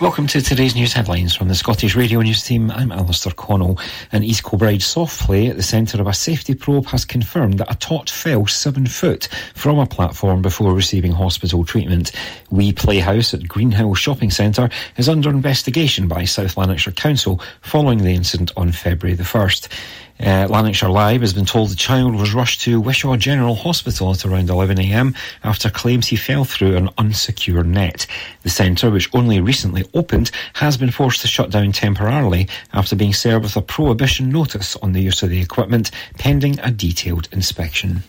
Welcome to today's news headlines from the Scottish Radio News team. I'm Alistair Connell. An East Kilbride soft play at the centre of a safety probe has confirmed that a tot fell seven foot from a platform before receiving hospital treatment. We Playhouse at Greenhill Shopping Centre is under investigation by South Lanarkshire Council following the incident on February the 1st. Uh, Lanarkshire Live has been told the child was rushed to Wishaw General Hospital at around 11am after claims he fell through an unsecure net. The centre, which only recently opened, has been forced to shut down temporarily after being served with a prohibition notice on the use of the equipment pending a detailed inspection.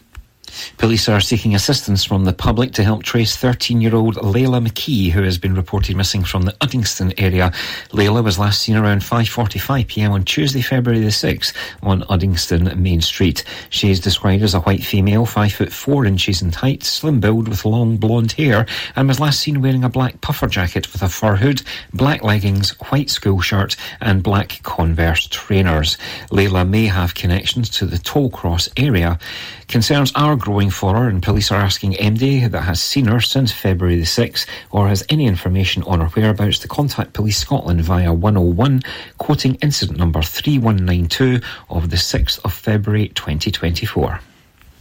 Police are seeking assistance from the public to help trace 13 year old Layla McKee, who has been reported missing from the Uddingston area. Layla was last seen around 5.45 pm on Tuesday, February the 6th on Uddingston Main Street. She is described as a white female, 5 foot 4 inches in height, slim build with long blonde hair, and was last seen wearing a black puffer jacket with a fur hood, black leggings, white school shirt, and black Converse trainers. Layla may have connections to the Tollcross area. Concerns are growing for her, and police are asking MD that has seen her since February the 6th or has any information on her whereabouts to contact Police Scotland via 101, quoting incident number 3192 of the 6th of February 2024.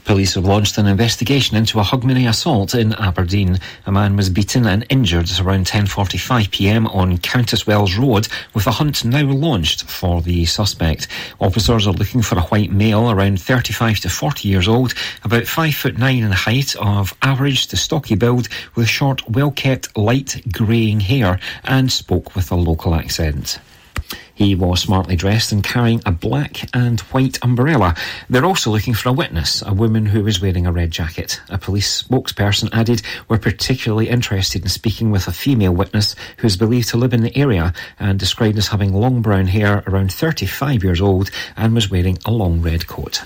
Police have launched an investigation into a Hogmanay assault in Aberdeen. A man was beaten and injured at around 10.45pm on Countesswells Road, with a hunt now launched for the suspect. Officers are looking for a white male around 35 to 40 years old, about 5 foot 9 in height, of average to stocky build, with short, well-kept, light greying hair, and spoke with a local accent. He was smartly dressed and carrying a black and white umbrella. They're also looking for a witness, a woman who was wearing a red jacket. A police spokesperson added, We're particularly interested in speaking with a female witness who is believed to live in the area and described as having long brown hair, around 35 years old, and was wearing a long red coat.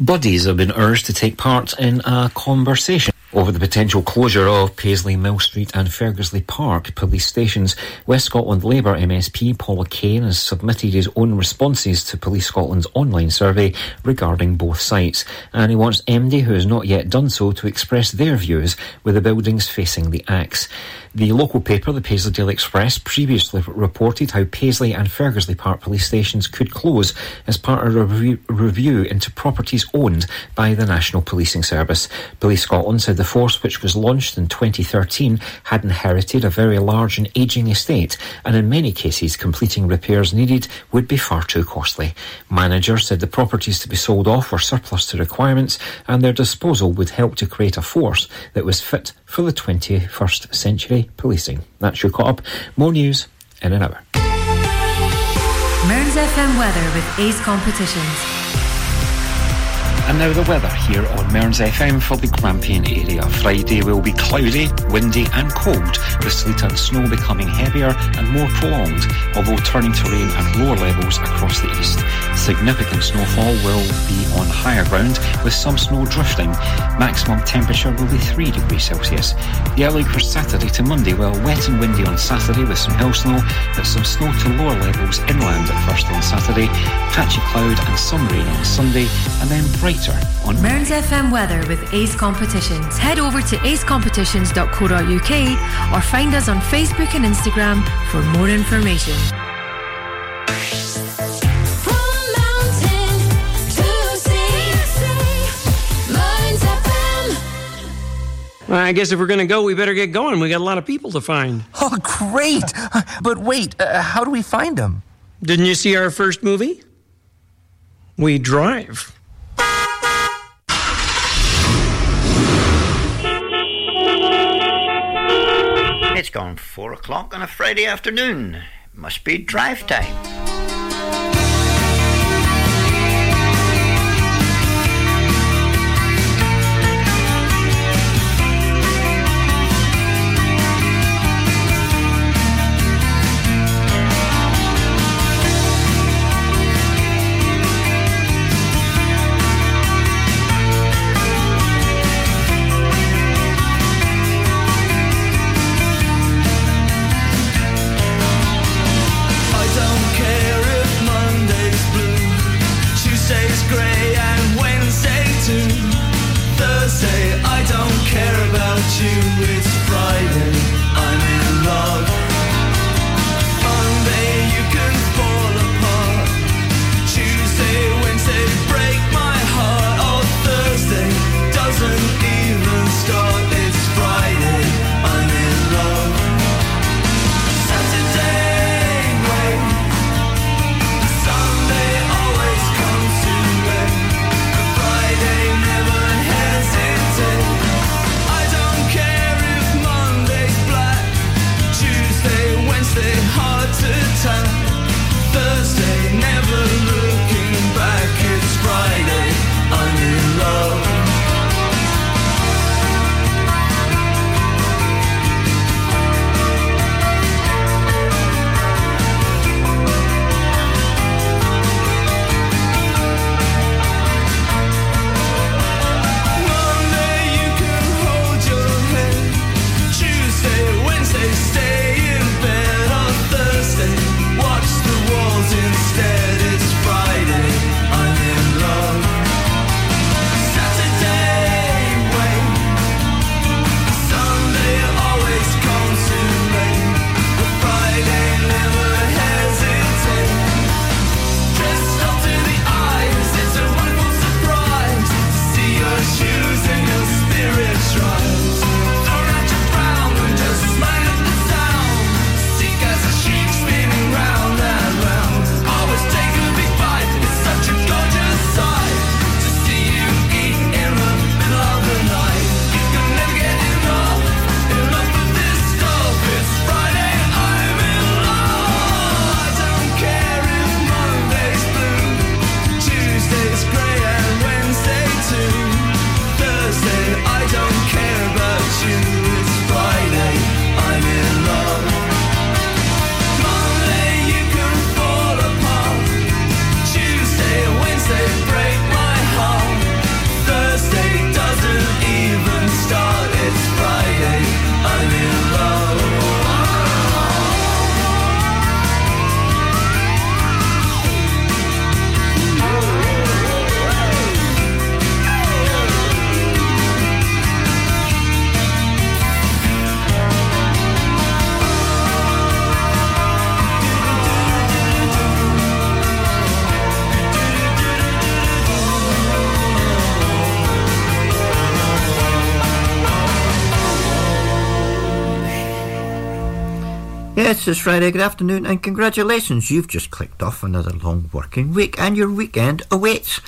Buddies have been urged to take part in a conversation over the potential closure of Paisley Mill Street and Ferguslie Park police stations. West Scotland Labour MSP Paul O'Kane has submitted his own responses to Police Scotland's online survey regarding both sites, and he wants MD, who has not yet done so, to express their views with the buildings facing the axe. The local paper, the Paisley Daily Express, previously reported how Paisley and Ferguslie Park police stations could close as part of a review, review into properties owned by the National Policing Service. Police Scotland said the force, which was launched in 2013, had inherited a very large and ageing estate, and in many cases, completing repairs needed would be far too costly. Managers said the properties to be sold off were surplus to requirements, and their disposal would help to create a force that was fit for the 21st century policing. That's your caught up. More news in an hour. Mearns FM weather with Ace Competitions. And now the weather here on Mearns FM for the Grampian area. Friday will be cloudy, windy and cold, with sleet and snow becoming heavier and more prolonged, although turning to rain at lower levels across the east. Significant snowfall will be on higher ground, with some snow drifting. Maximum temperature will be 3 degrees Celsius. The outlook for Saturday to Monday, well, wet and windy on Saturday with some hill snow, but some snow to lower levels inland at first on Saturday, patchy cloud and some rain on Sunday, and then bright on Mearns FM weather with Ace Competitions. Head over to acecompetitions.co.uk or find us on Facebook and Instagram for more information. I guess if we're going to go, we better get going. We got a lot of people to find. Oh, great! But wait, uh, how do we find them? Didn't you see our first movie? We drive. It's gone four o'clock on a Friday afternoon. Must be drive time. Yes, it's Friday. Good afternoon, and congratulations. You've just clicked off another long working week, and your weekend awaits.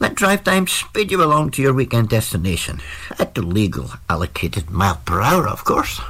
Let drive time speed you along to your weekend destination at the legal allocated mile per hour, of course.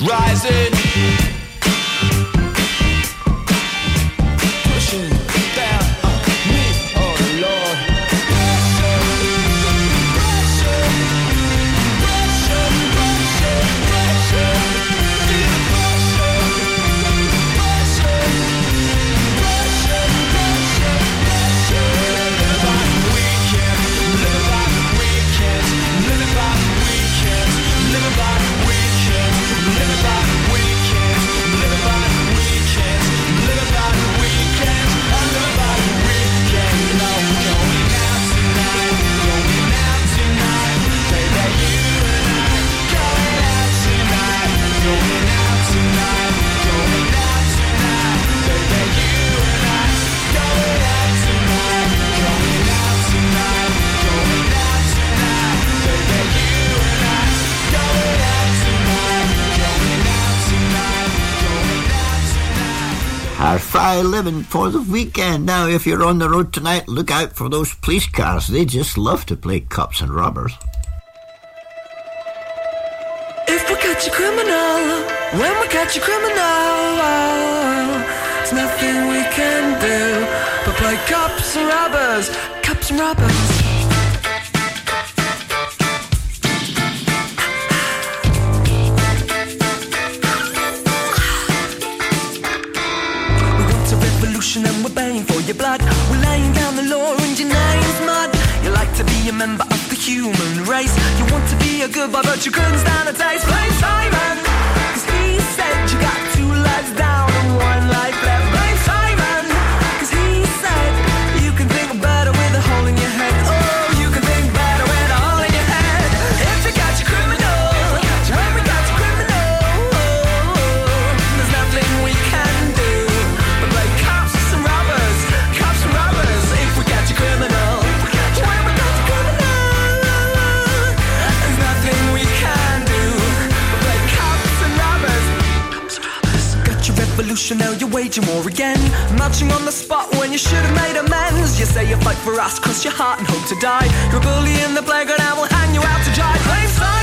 rising. Living for the weekend. Now, if you're on the road tonight, look out for those police cars. They just love to play cops and robbers. If we catch a criminal, when we catch a criminal, there's nothing we can do but play cops and robbers, cops and robbers. Your blood. We're laying down the law and your name's mud. You like to be a member of the human race. You want to be a good boy, but you couldn't stand a taste. Blame Simon, cause he said you got two lives down You now you're waging war again. Marching on the spot when you should have made amends. You say you fight for us, cross your heart and hope to die. You're a bully in the playground, I will hang you out to dry.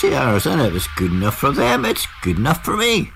busy hours, and it? It's good enough for them, it's good enough for me.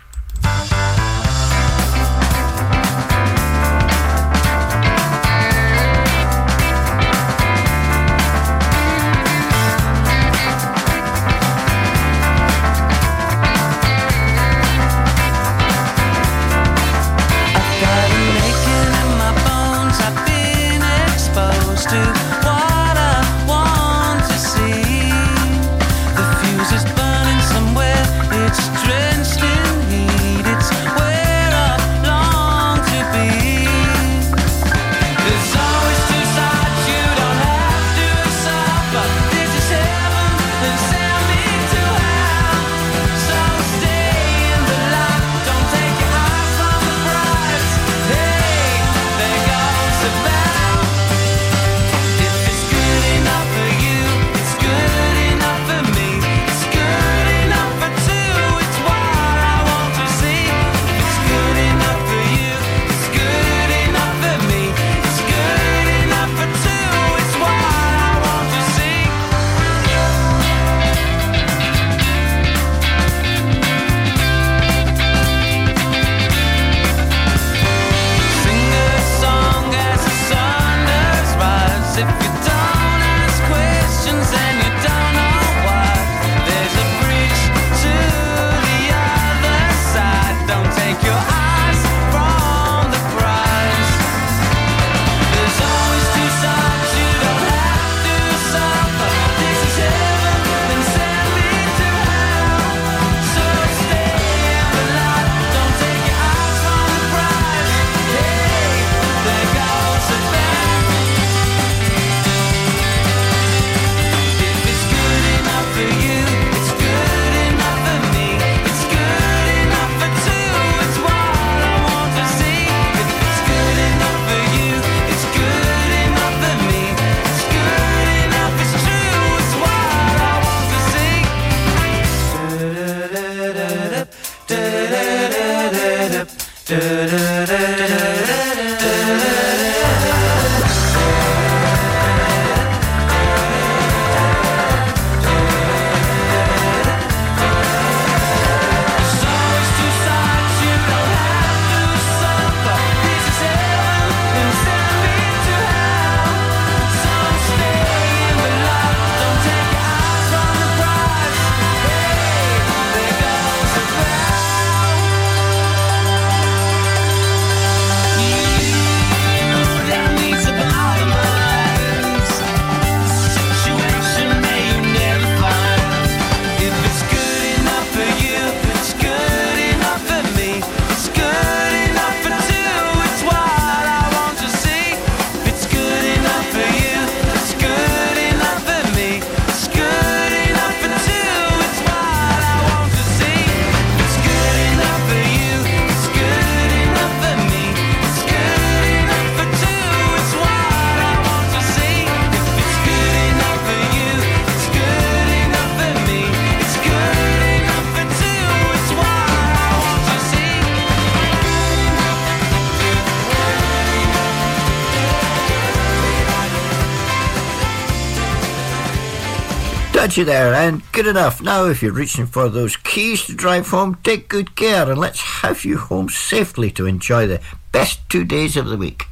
Catch you there, and good enough. Now, if you're reaching for those keys to drive home, take good care, and let's have you home safely to enjoy the best two days of the week.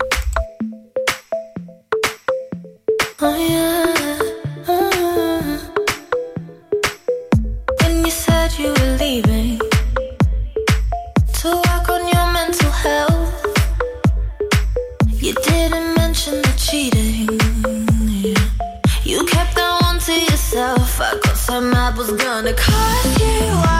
Oh yeah. Uh, when you said you were leaving to work on your mental health, you didn't mention the cheating. Yourself. I got so mad, was gonna cut you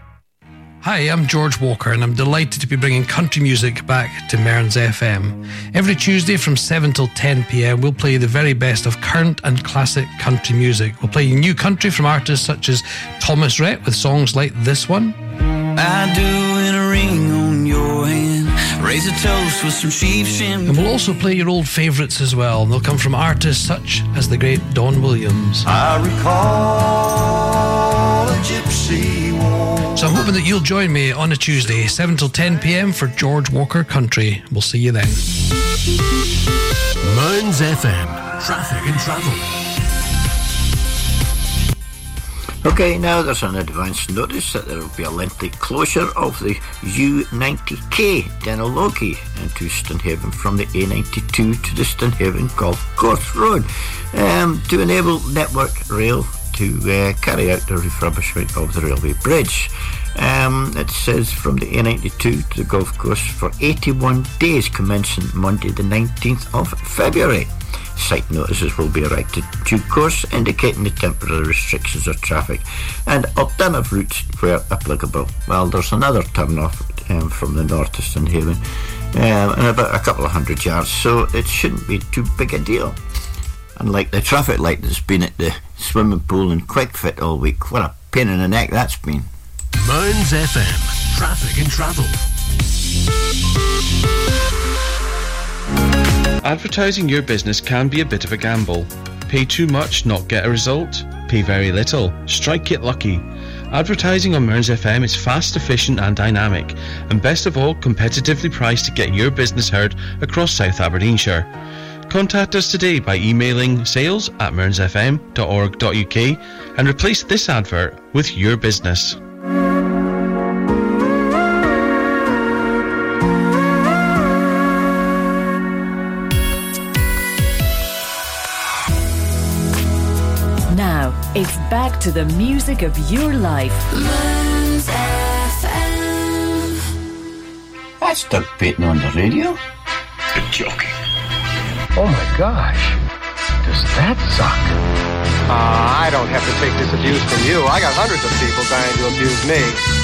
Hi, I'm George Walker, and I'm delighted to be bringing country music back to Mearns FM. Every Tuesday from 7 till 10 pm, we'll play the very best of current and classic country music. We'll play new country from artists such as Thomas Rhett with songs like this one. I do in a ring on your hand. Raise a toast with some sheep shin. And we'll also play your old favourites as well. They'll come from artists such as the great Don Williams. I recall a gypsy. So I'm hoping that you'll join me on a Tuesday, 7 till 10 pm for George Walker Country. We'll see you then. Mearns FM. Traffic and travel. Okay, now there's an advance notice that there will be a lengthy closure of the U90K Denalogie into Stonehaven from the A92 to the Stonehaven Golf Course Road um, to enable Network Rail to uh, carry out the refurbishment of the railway bridge. Um, it says from the A92 to the golf course for 81 days commencing Monday the 19th of February. Site notices will be erected due course indicating the temporary restrictions of traffic and alternative routes where applicable. Well, there's another turn off um, from the north to Stonehaven um, and about a couple of hundred yards, so it shouldn't be too big a deal. Unlike the traffic light that's been at the swimming pool in Quickfit all week. What a pain in the neck that's been. Mearns FM, traffic and travel. Advertising your business can be a bit of a gamble. Pay too much, not get a result. Pay very little, strike it lucky. Advertising on Mearns FM is fast, efficient, and dynamic, and best of all, competitively priced to get your business heard across South Aberdeenshire. Contact us today by emailing sales at mearnsfm.org.uk and replace this advert with your business. Now, it's back to the music of your life. Mearns FM. That's Doug Payton on the radio. You're joking. Oh my gosh. Does that suck? Uh, I don't have to take this abuse from you. I got hundreds of people dying to abuse me.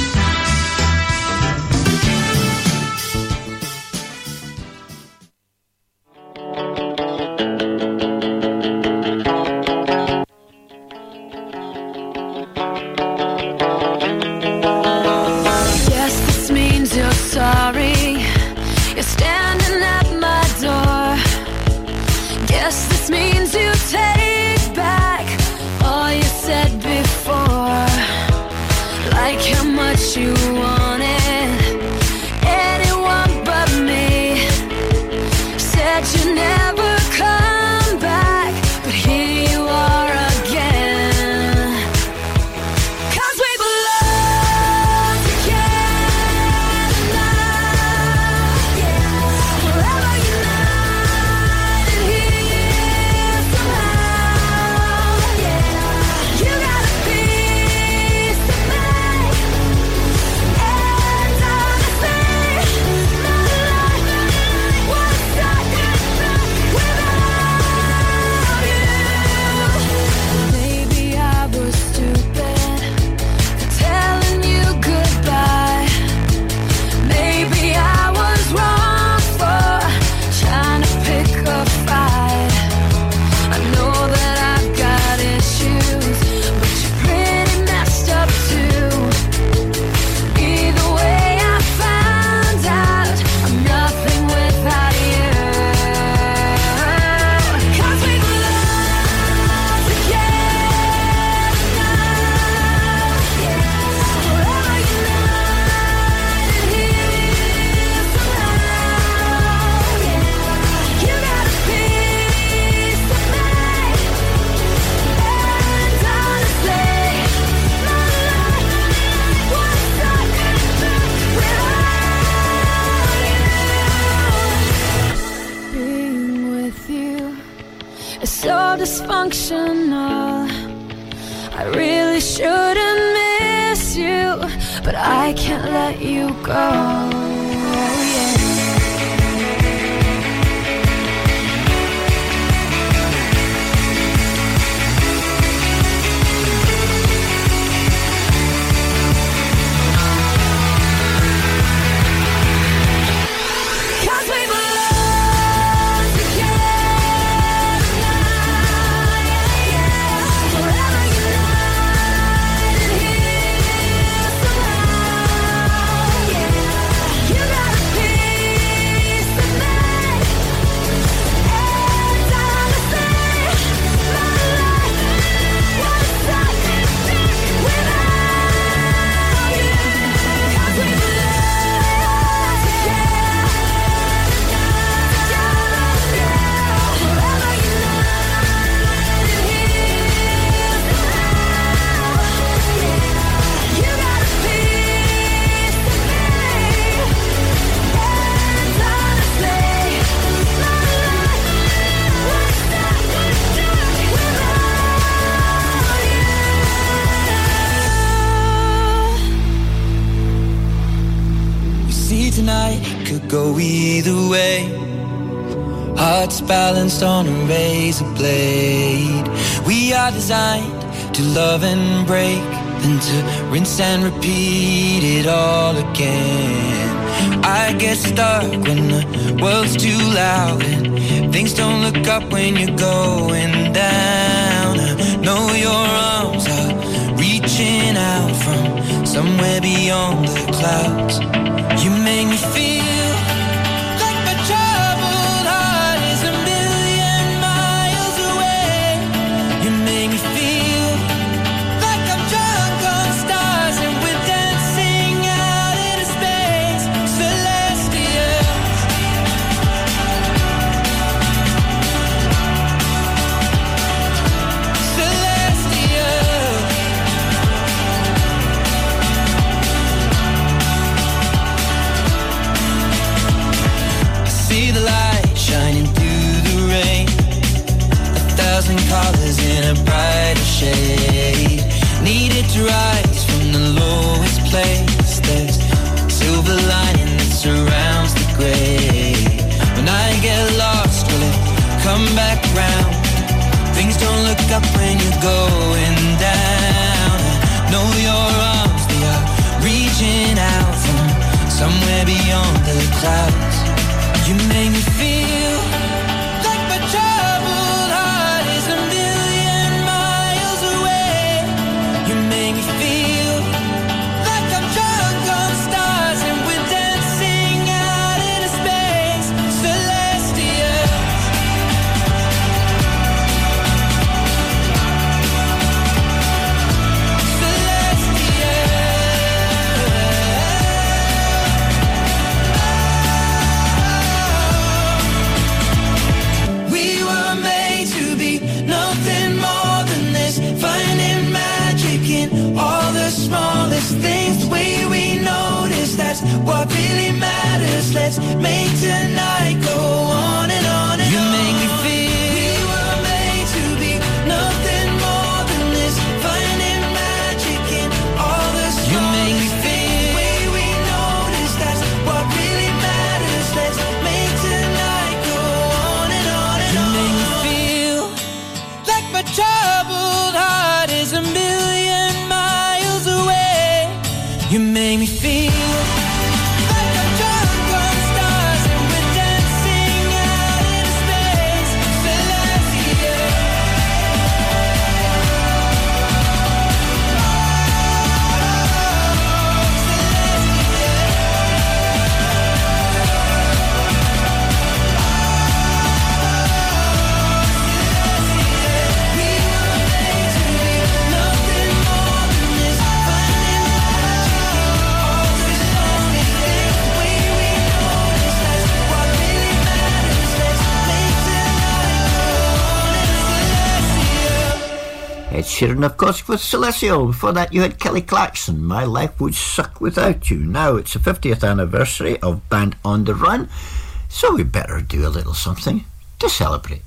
Repeat wake up when you're going down. I know your arms, they are reaching out from somewhere beyond the clouds. You make me feel night. and of course with Celestial. Before that, you had Kelly Clarkson. My life would suck without you. Now it's the 50th anniversary of Band on the Run, so we better do a little something to celebrate.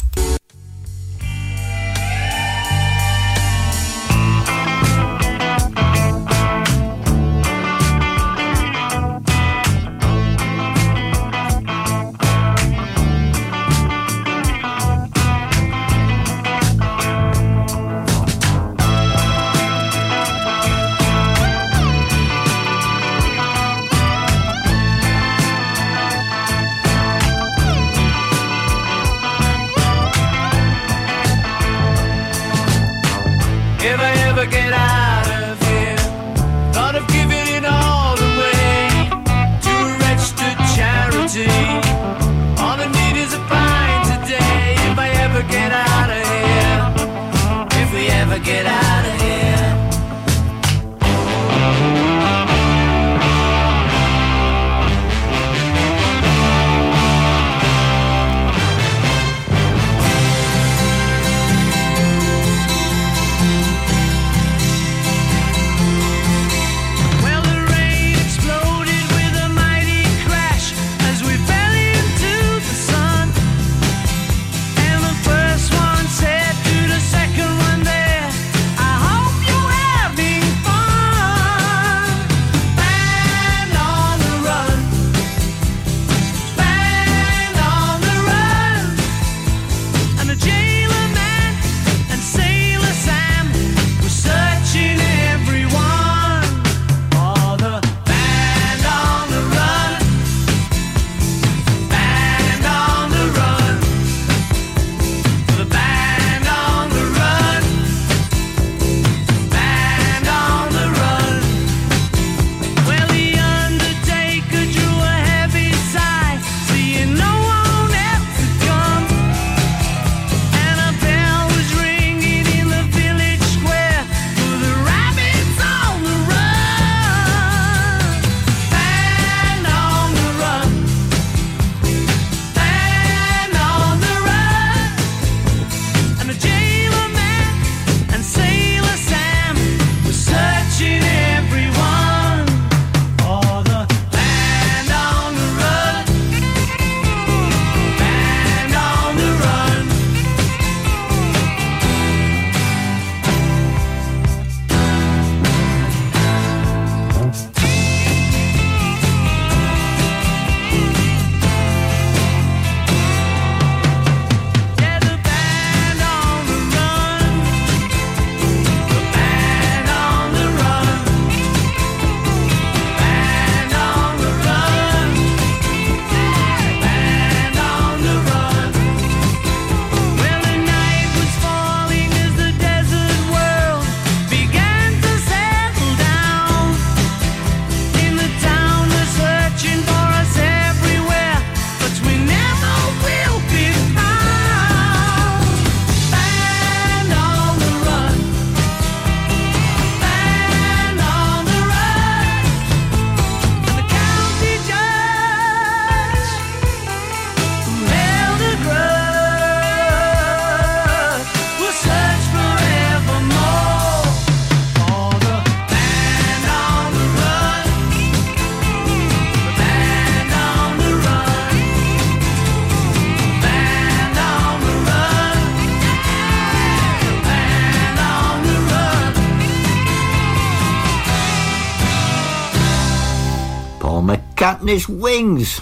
his wings.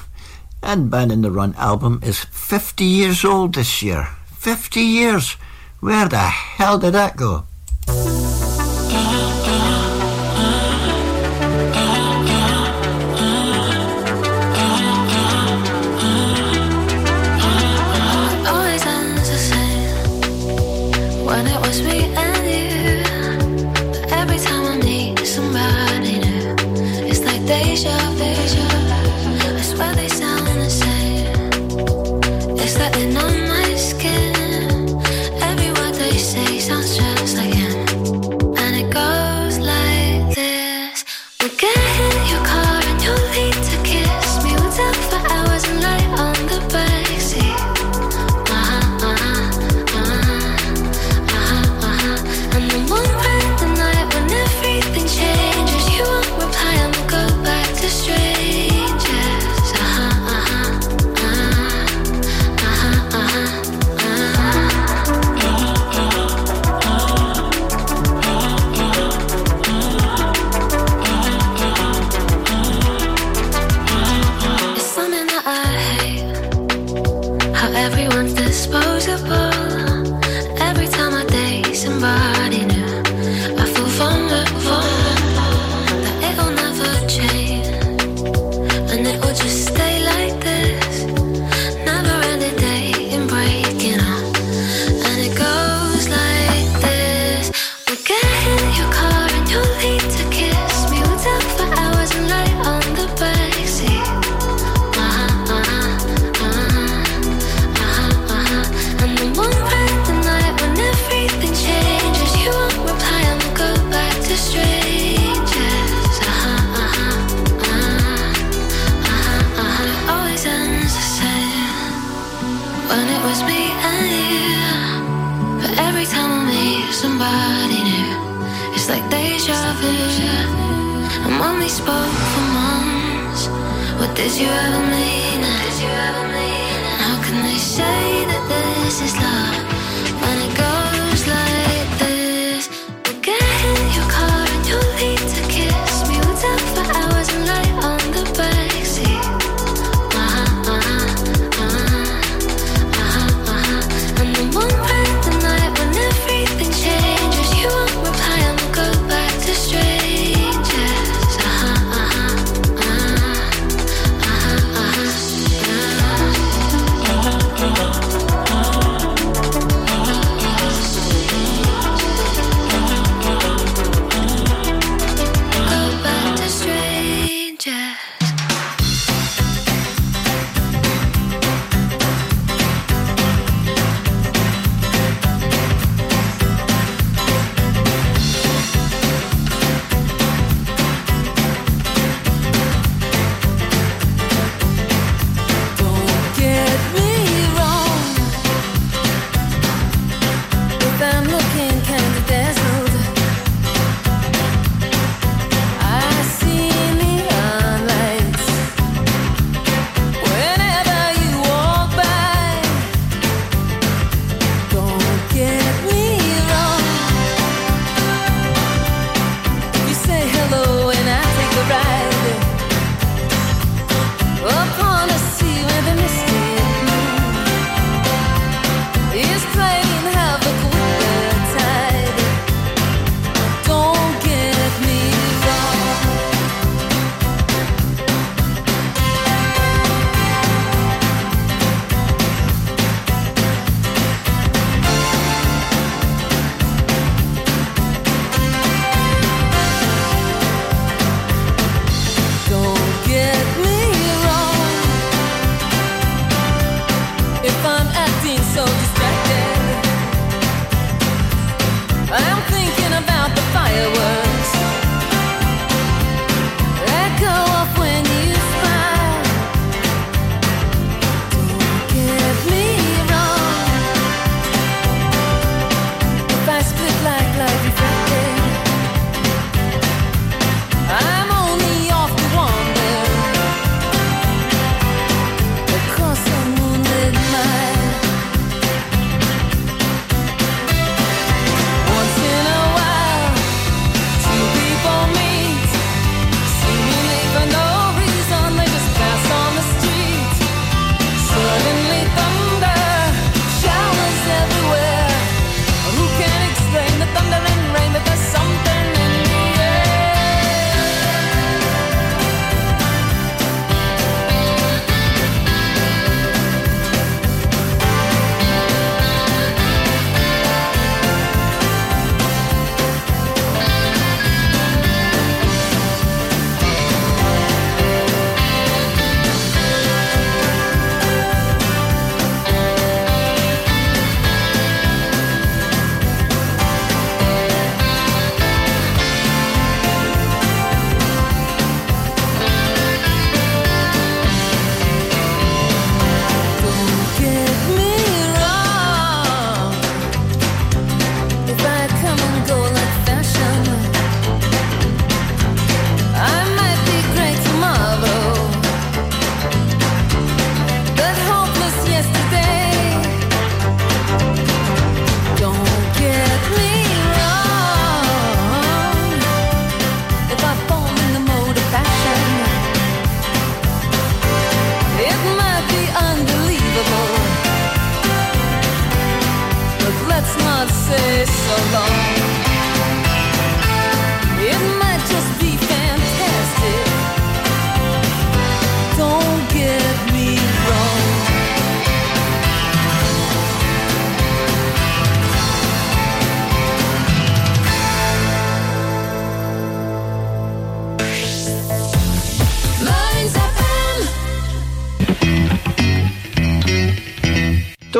And Band on the Run album is 50 years old this year. 50 years! Where the hell did that go?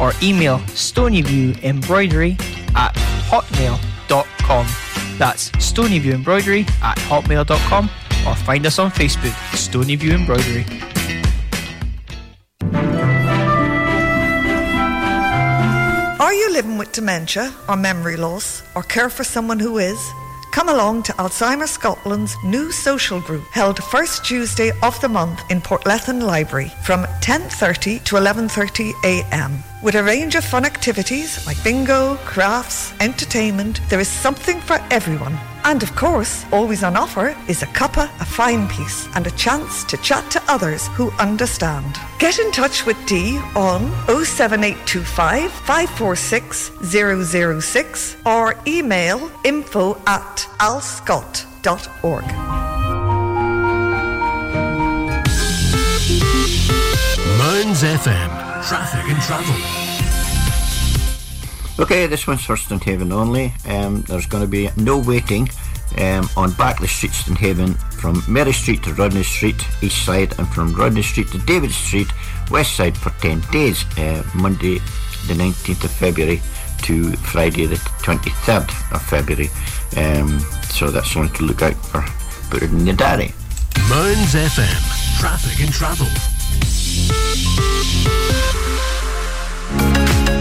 or email stonyviewembroidery at hotmail.com. That's stonyviewembroidery at hotmail.com or find us on Facebook, Stonyview Embroidery. Are you living with dementia or memory loss or care for someone who is? Come along to Alzheimer's Scotland's new social group held first Tuesday of the month in Portlethen Library from 10:30 to 11:30 a.m. With a range of fun activities like bingo, crafts, entertainment, there is something for everyone. And of course, always on offer is a cuppa, a fine piece, and a chance to chat to others who understand. Get in touch with Dee on 07825 546 006 or email info at alzscot.org. Mearns FM. Traffic and travel. Okay, this one's for Stonehaven only. Um, there's going to be no waiting um, on Barclay Street, Stonehaven, from Mary Street to Rodney Street, east side, and from Rodney Street to David Street, west side, for 10 days, uh, Monday the 19th of February to Friday the 23rd of February. Um, so that's one to look out for. Put it in your diary. Mearns FM. Traffic and travel.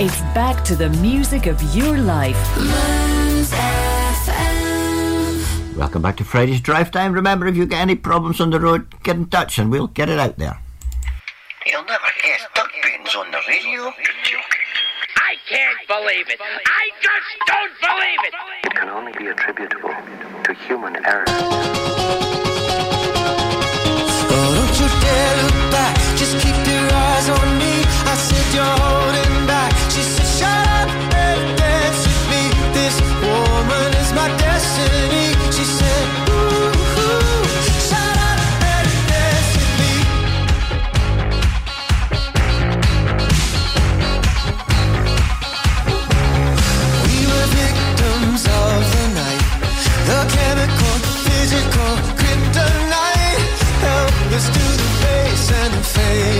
It's back to the music of your life. Welcome back to Friday's Drive Time. Remember, if you get any problems on the road, get in touch and we'll get it out there. You'll never guess duck beans on the radio. I can't believe it. I just don't believe it. It can only be attributable to human error. Oh, don't you dare look back. Just keep your eyes on say.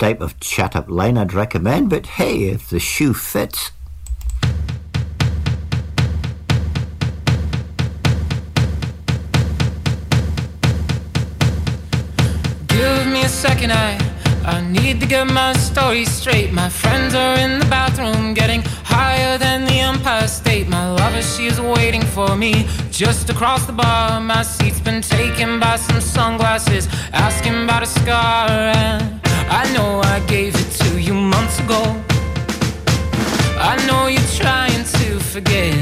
Type of chat up line I'd recommend, but hey, if the shoe fits. Give me a second, I I need to get my story straight. My friends are in the bathroom, getting higher than the Empire State. My lover, she is waiting for me just across the bar. My seat's been taken by some sunglasses, asking about a scar. And I know I gave it to you months ago. I know you're trying to forget.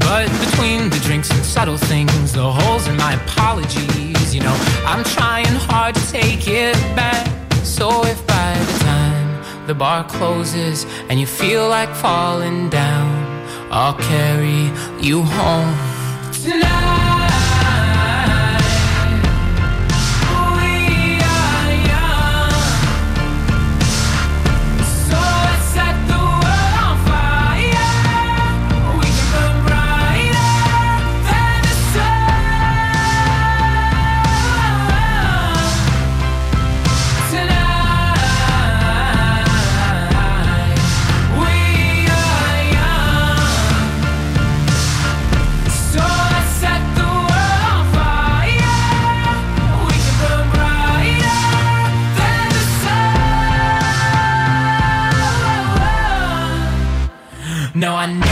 But between the drinks and subtle things, the holes in my apologies, you know, I'm trying hard to take it back. So if by the time the bar closes and you feel like falling down, I'll carry you home tonight. No, I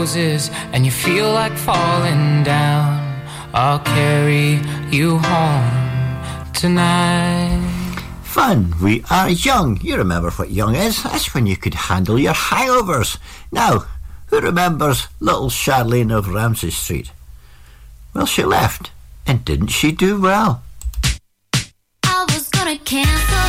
bar closes and you feel like falling down, I'll carry you home tonight. Fun. We are young. You remember what young is? That's when you could handle your hangovers. Now, who remembers little Charlene of Ramsey Street? Well, she left. And didn't she do well? I was gonna cancel.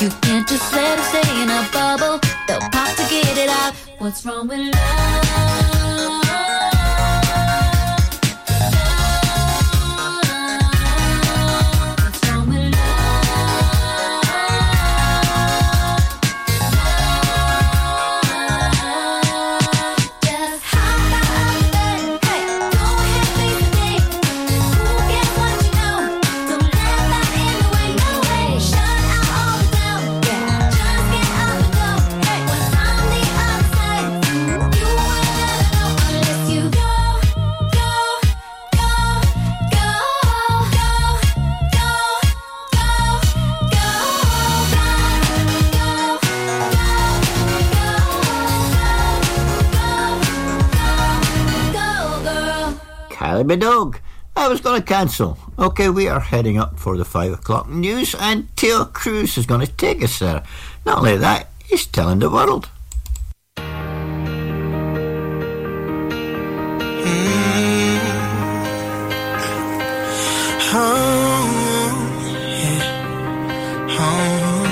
You can't just let him stay in a bubble. They'll pop to get it out. What's wrong with love? Kylie Minogue. I was going to cancel. Okay, we are heading up for the five o'clock news, and Taio Cruz is going to take us there. Not only that, he's telling the world. Mm-hmm. Oh, oh,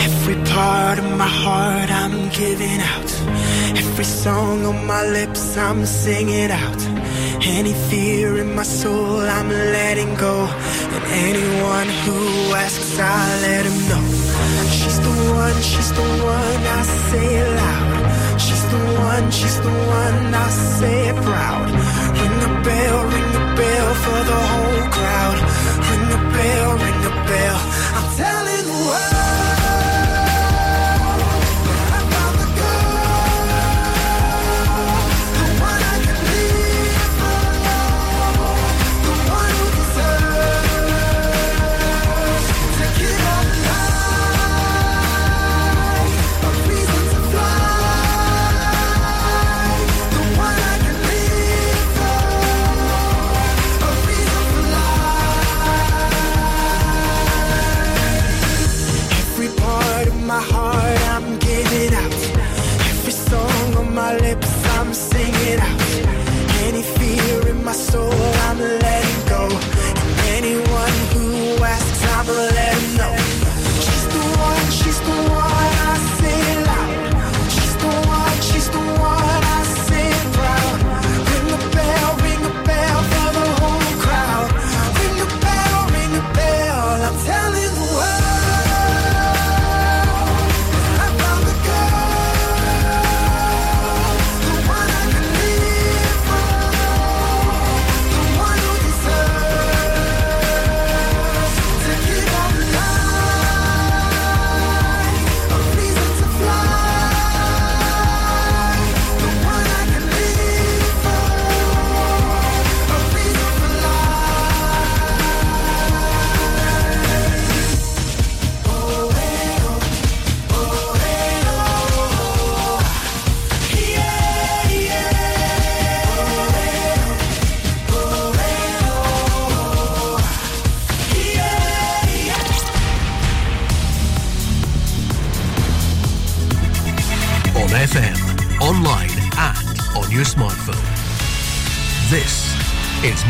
Every part of my heart I'm giving out. Every song on my lips I'm singing out. Any fear in my soul I'm letting go. And anyone who asks, I let him know. She's the one, she's the one, I say it loud. She's the one, she's the one, I say it proud. Ring the bell, ring the bell for the whole crowd. Ring the bell, ring the bell. I'm telling the world.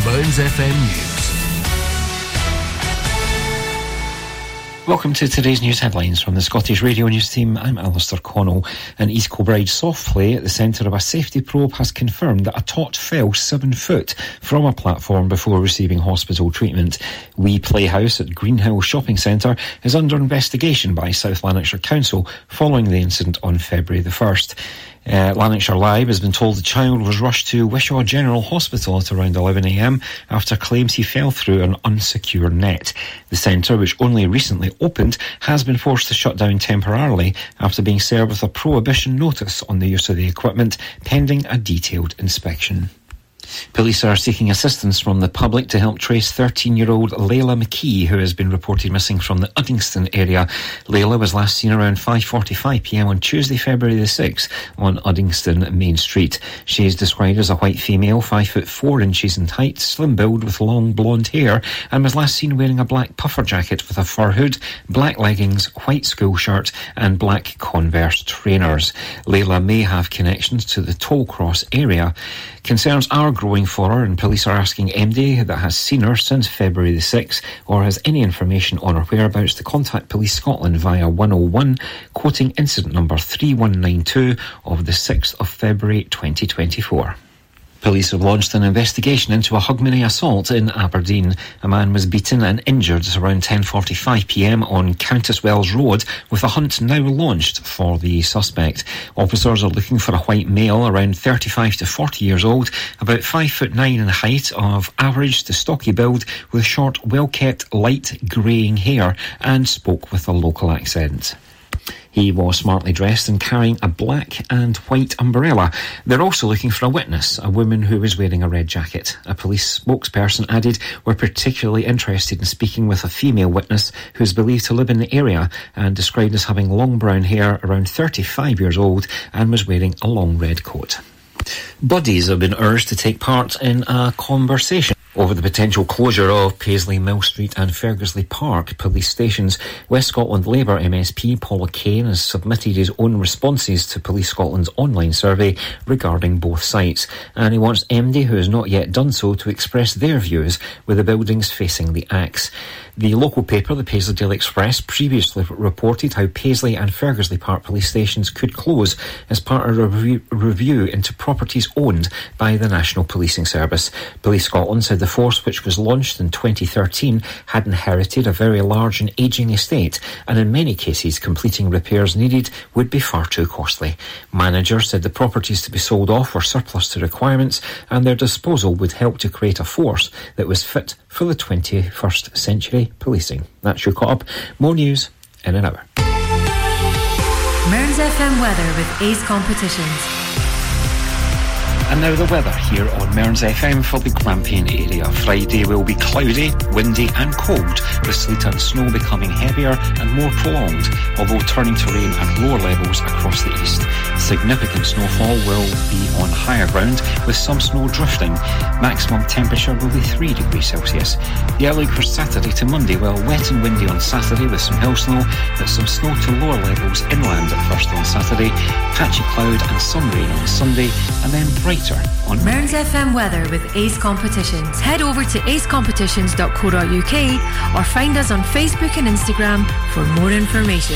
Mearns FM News. Welcome to today's news headlines from the Scottish Radio News team. I'm Alistair Connell. An East Kilbride Softplay at the centre of a safety probe has confirmed that a tot fell seven foot from a platform before receiving hospital treatment. Wee Playhouse at Greenhill Shopping Centre is under investigation by South Lanarkshire Council following the incident on February the 1st. Uh, Lanarkshire Live has been told the child was rushed to Wishaw General Hospital at around 11am after claims he fell through an unsecure net. The centre, which only recently opened, has been forced to shut down temporarily after being served with a prohibition notice on the use of the equipment pending a detailed inspection. Police are seeking assistance from the public to help trace 13 year old Layla McKee, who has been reported missing from the Uddingston area. Layla was last seen around 5.45pm on Tuesday, February the 6th on Uddingston Main Street. She is described as a white female, 5 foot 4 inches in height, slim build with long blonde hair, and was last seen wearing a black puffer jacket with a fur hood, black leggings, white school shirt, and black Converse trainers. Layla may have connections to the Tollcross area. Concerns are growing for her, and police are asking MD that has seen her since February the 6th or has any information on her whereabouts to contact Police Scotland via 101, quoting incident number 3192 of the 6th of February 2024. Police have launched an investigation into a Hogmanay assault in Aberdeen. A man was beaten and injured at around 10.45pm on Countesswells Road, with a hunt now launched for the suspect. Officers are looking for a white male around 35 to 40 years old, about 5 foot 9 in height, of average to stocky build, with short, well-kept, light greying hair, and spoke with a local accent. He was smartly dressed and carrying a black and white umbrella. They're also looking for a witness, a woman who was wearing a red jacket. A police spokesperson added, We're particularly interested in speaking with a female witness who is believed to live in the area and described as having long brown hair, around 35 years old, and was wearing a long red coat. Buddies have been urged to take part in a conversation over the potential closure of Paisley, Mill Street and Ferguslie Park police stations. West Scotland Labour MSP Paul O'Kane has submitted his own responses to Police Scotland's online survey regarding both sites, and he wants MD, who has not yet done so, to express their views with the buildings facing the axe. The local paper, the Paisley Daily Express, previously reported how Paisley and Ferguslie Park police stations could close as part of a review, review into properties owned by the National Policing Service. Police Scotland said the force, which was launched in 2013, had inherited a very large and ageing estate, and in many cases, completing repairs needed would be far too costly. Managers said the properties to be sold off were surplus to requirements, and their disposal would help to create a force that was fit for the 21st century policing. That's your caught up. More news in an hour. Mearns FM weather with Ace Competitions. And now the weather here on Mearns FM for the Grampian area. Friday will be cloudy, windy and cold, with sleet and snow becoming heavier and more prolonged, although turning to rain at lower levels across the east. Significant snowfall will be on higher ground, with some snow drifting. Maximum temperature will be 3 degrees Celsius. The outlook for Saturday to Monday, well, wet and windy on Saturday with some hill snow, but some snow to lower levels inland at first on Saturday, patchy cloud and some rain on Sunday, and then bright on Mearns FM weather with Ace Competitions. Head over to acecompetitions.co.uk or find us on Facebook and Instagram for more information.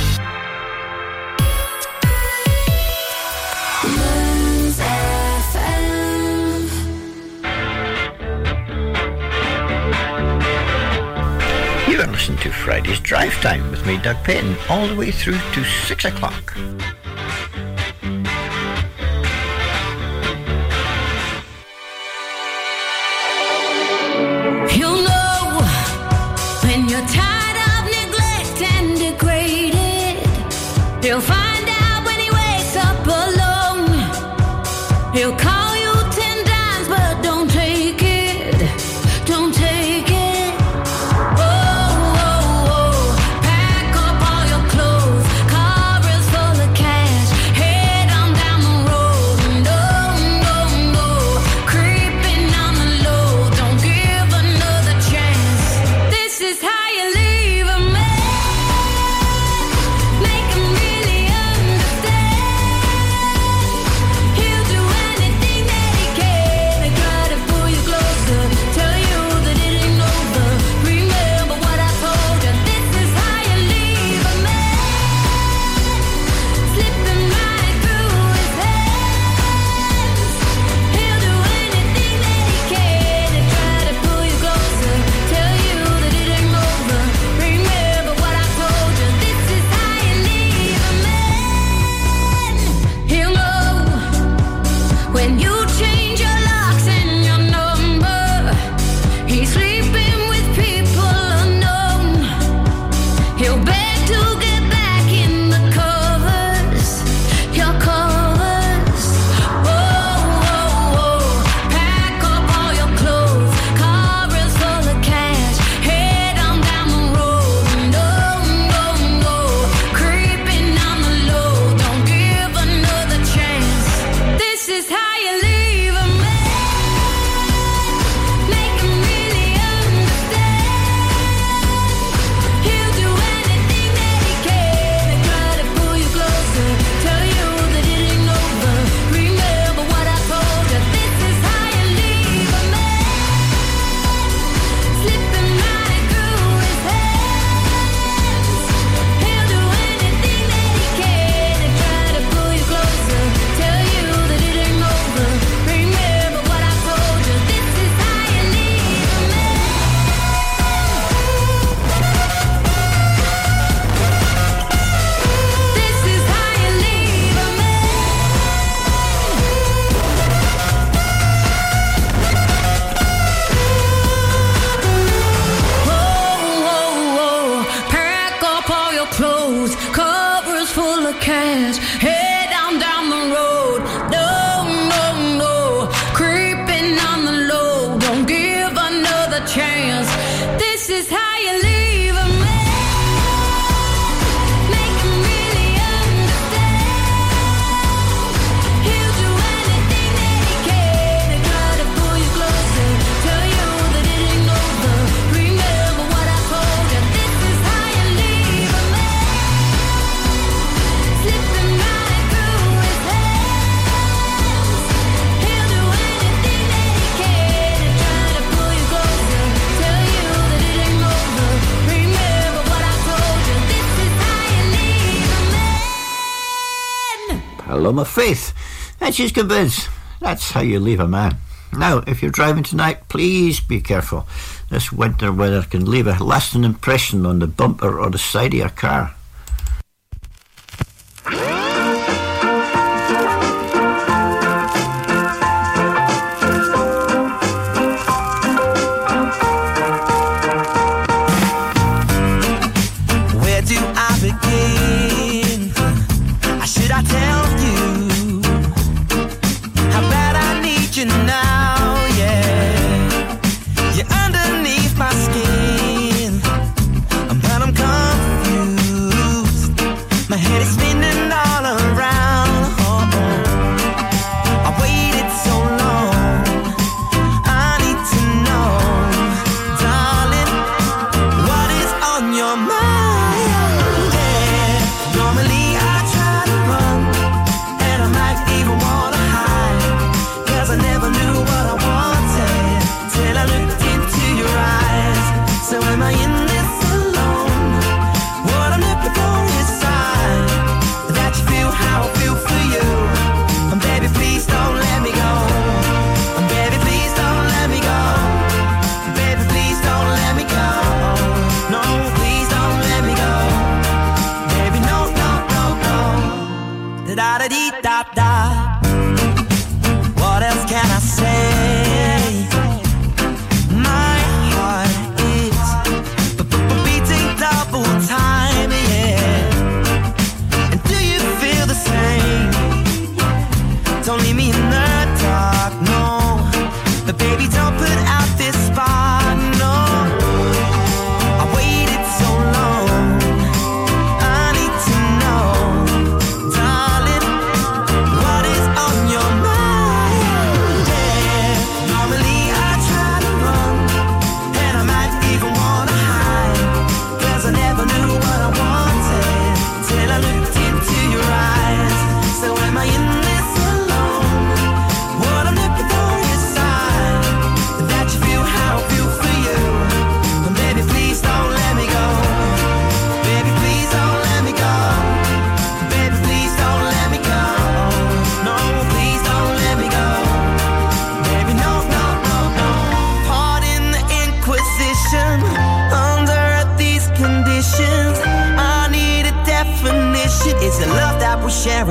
You are listening to Friday's Drive Time with me, Doug Payton, all the way through to 6 o'clock. alum a faith. And she's convinced that's how you leave a man. Now, if you're driving tonight, please be careful. This winter weather can leave a lasting impression on the bumper or the side of your car.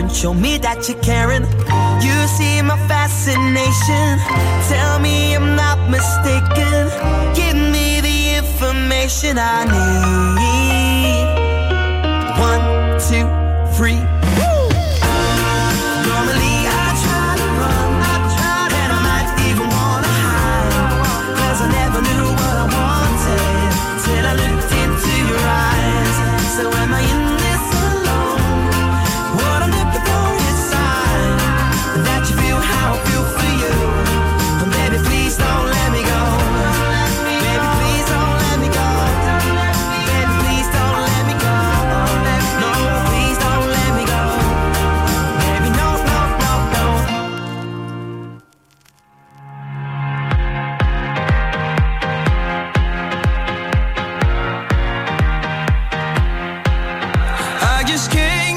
caring. Show me that you're caring. You see my fascination. Tell me I'm not mistaken. Give me the information I need. is king.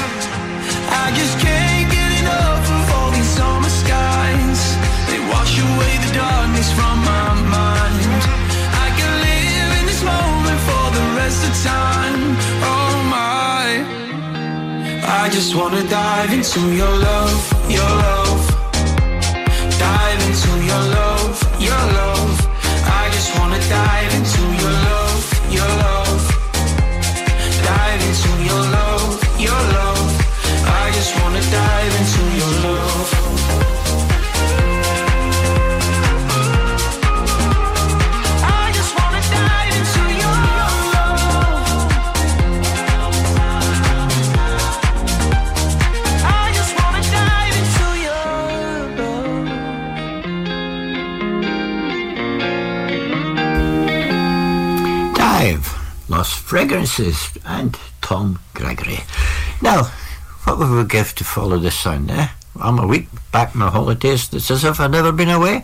Away the darkness from my mind. I can live in this moment for the rest of time. Oh my. I just wanna dive into your love, your love. Dive into your love, your love. I just wanna dive into your love, your love. Fragrances, and Tom Gregory. Now, what would we give to follow this sound, eh? I'm a week back my holidays. It's as if I'd never been away.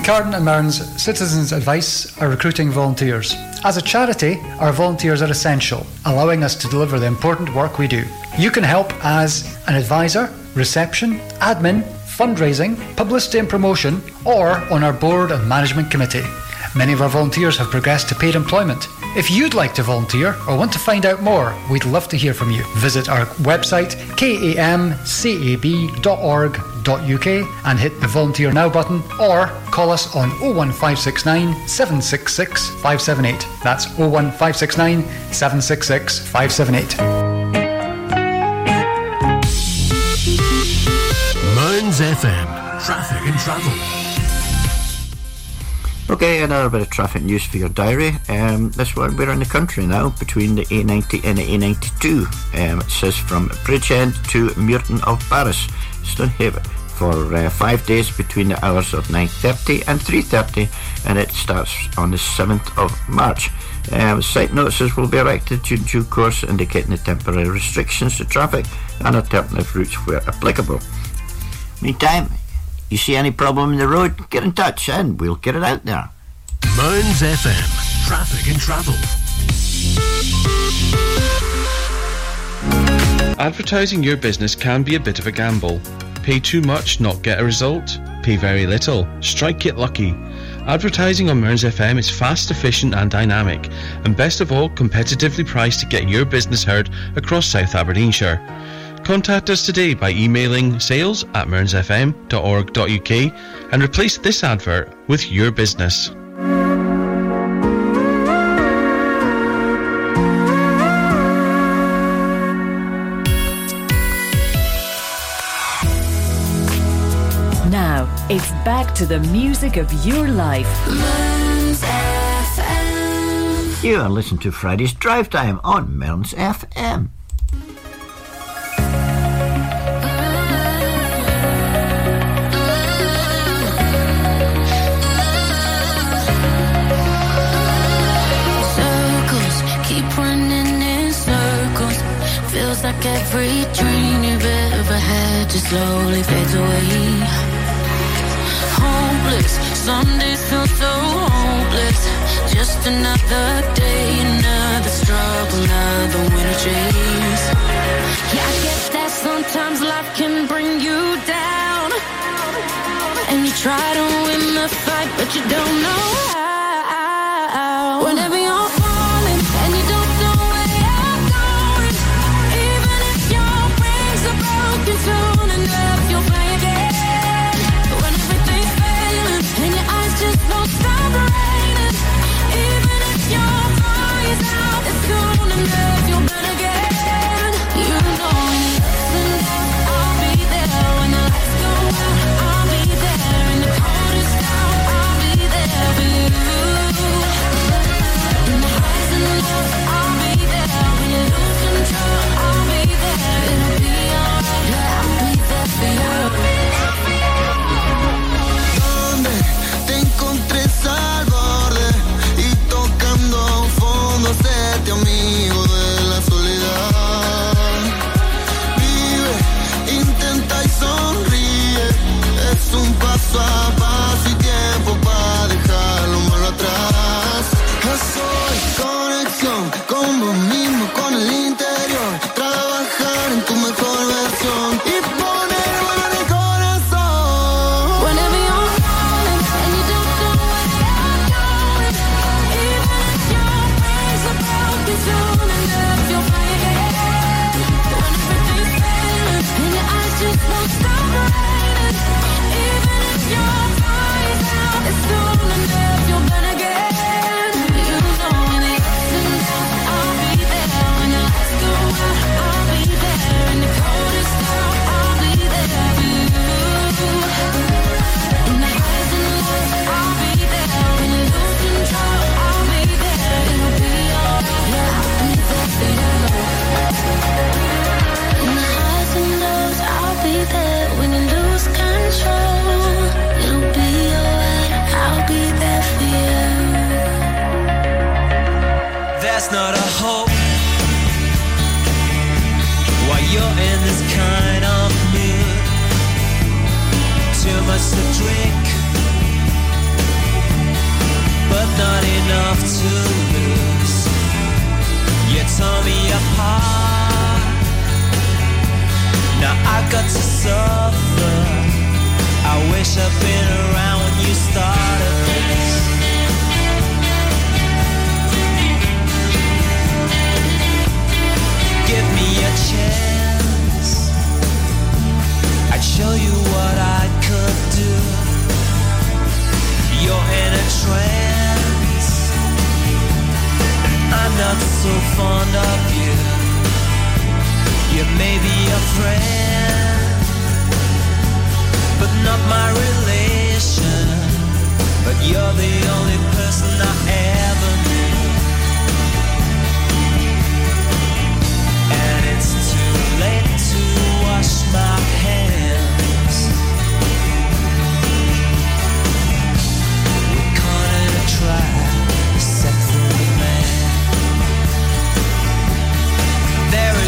Kincardine and Mearns, Citizens Advice are recruiting volunteers. As a charity, our volunteers are essential, allowing us to deliver the important work we do. You can help as an advisor, reception, admin, fundraising, publicity and promotion, or on our board and management committee. Many of our volunteers have progressed to paid employment. If you'd like to volunteer or want to find out more, we'd love to hear from you. Visit our website, kamcab.org www.volunteernow.uk and hit the Volunteer Now button or call us on 01569 766 578. That's 01569 766 578. FM, traffic and travel. Okay, another bit of traffic news for your diary. Um, this one, we're in the country now between the A90 and the A92. Um, it says from Bridgend to Muirton of Barris, Stonehaven, for uh, five days between the hours of 9.30 and 3.30, and it starts on the 7th of March. Um, site notices will be erected in due course indicating the temporary restrictions to traffic and alternative routes where applicable. Meantime, you see any problem in the road, get in touch eh, and we'll get it out there. Mearns FM. Traffic and travel. Advertising your business can be a bit of a gamble. Pay too much, not get a result. Pay very little, strike it lucky. Advertising on Mearns FM is fast, efficient, and dynamic, and best of all, competitively priced to get your business heard across South Aberdeenshire. Contact us today by emailing sales at mearnsfm.org.uk and replace this advert with your business. Now, it's back to the music of your life. You are listening to Friday's Drive Time on Mearns FM. Every dream you've ever had just slowly fades away. Hopeless, some days feel so hopeless. Just another day, another struggle, another winter chase. Yeah, I get that sometimes life can bring you down. And you try to win the fight, but you don't know how. Whenever un Much to drink, but not enough to lose. You tore me apart. Now I got to suffer. I wish I'd been around when you started. Give me a chance. I'd show you what I could do. You're in a trance. I'm not so fond of you. You may be a friend, but not my relation. But you're the only person I ever knew. And it's too late to wash my hands.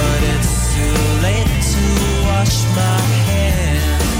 but it's too late to wash my hands.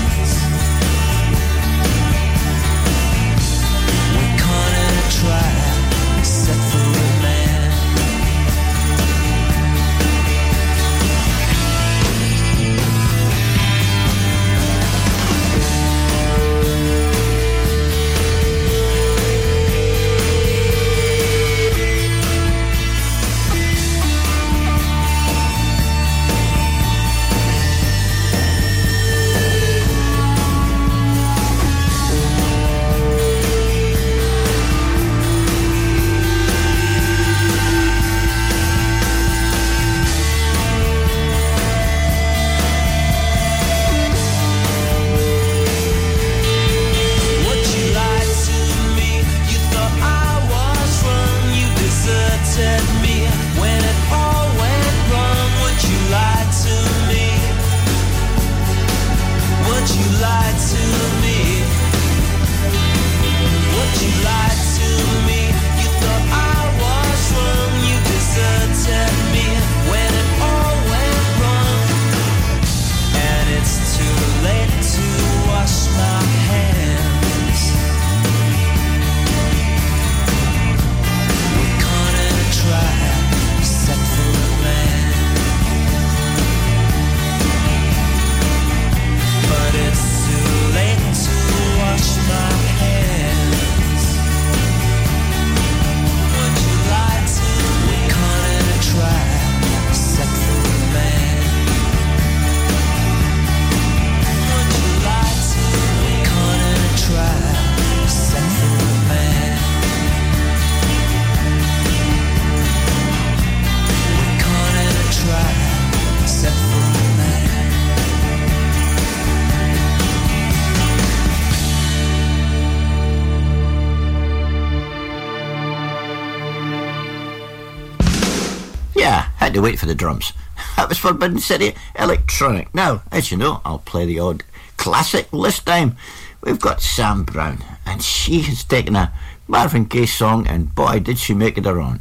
to wait for the drums. That was Forbidden City Electronic. Now, as you know, I'll play the odd classic this time. We've got Sam Brown, and she has taken a Marvin Gaye song, and boy, did she make it her own.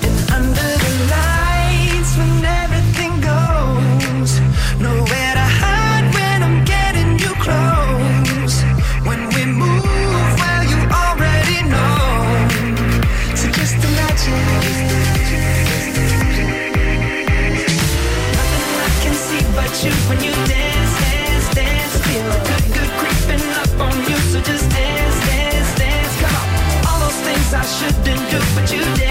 And under the lights, when everything goes, nowhere to hide when I'm getting you close. When we move, well, you already know. So just imagine. Nothing I can see but you when you dance, dance, dance. Feel good, good creeping up on you. So just dance, dance, dance. Come on. All those things I shouldn't do, but you dance,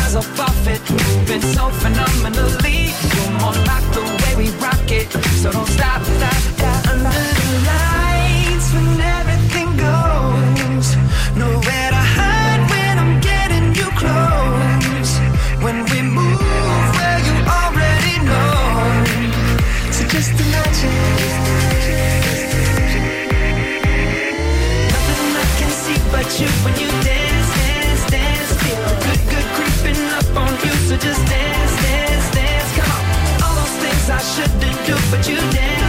off it, moving so phenomenally. You're more like the way we rock it, so don't stop, stop, stop. Under the lights, when everything goes, nowhere to hide when I'm getting you close. When we move, well, you already know. So just imagine. Nothing I can see but you when shouldn't do, but you dance,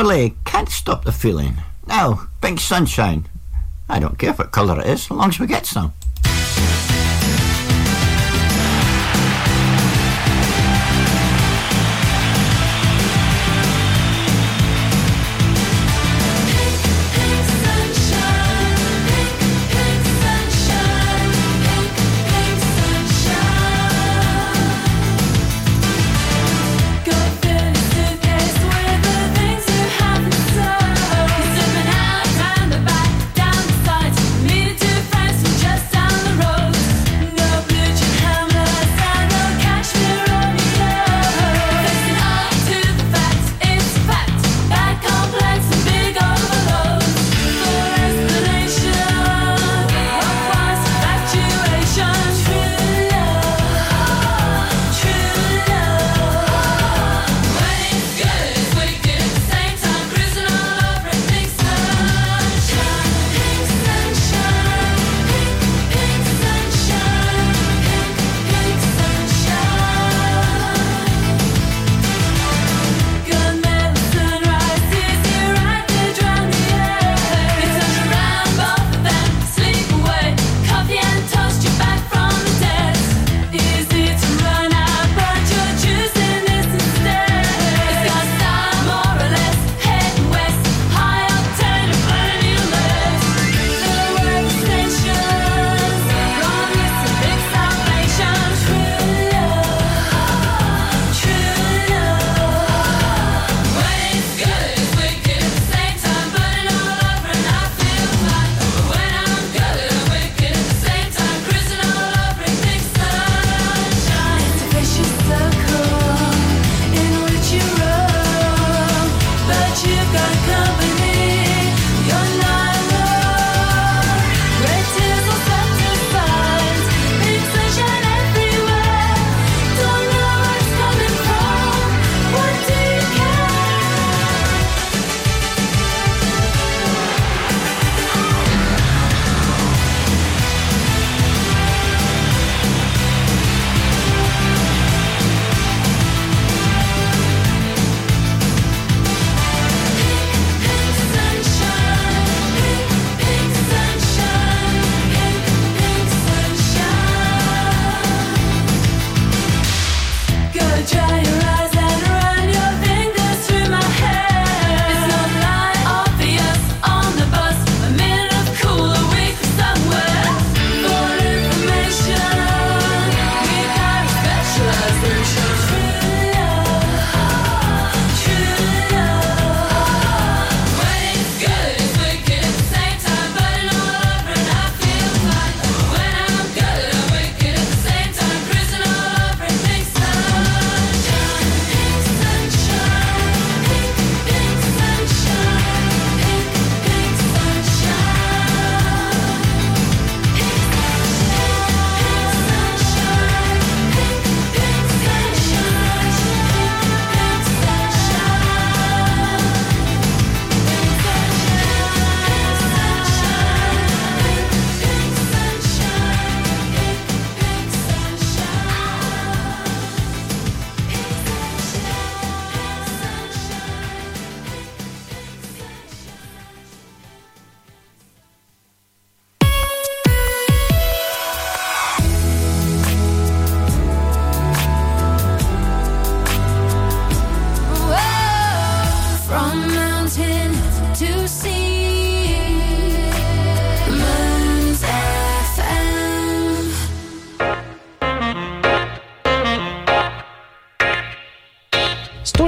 Can't stop the feeling. Now, Pink Sunshine. I don't care what colour it is, as long as we get some.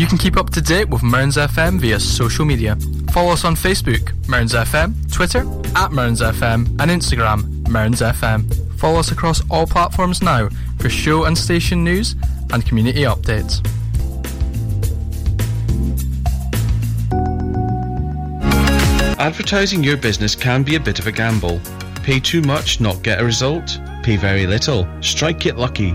You can keep up to date with Mearns FM via social media. Follow us on Facebook, Mearns FM, Twitter, at Mearns FM, and Instagram, Mearns FM. Follow us across all platforms now for show and station news and community updates. Advertising your business can be a bit of a gamble. Pay too much, not get a result. Pay very little, strike it lucky.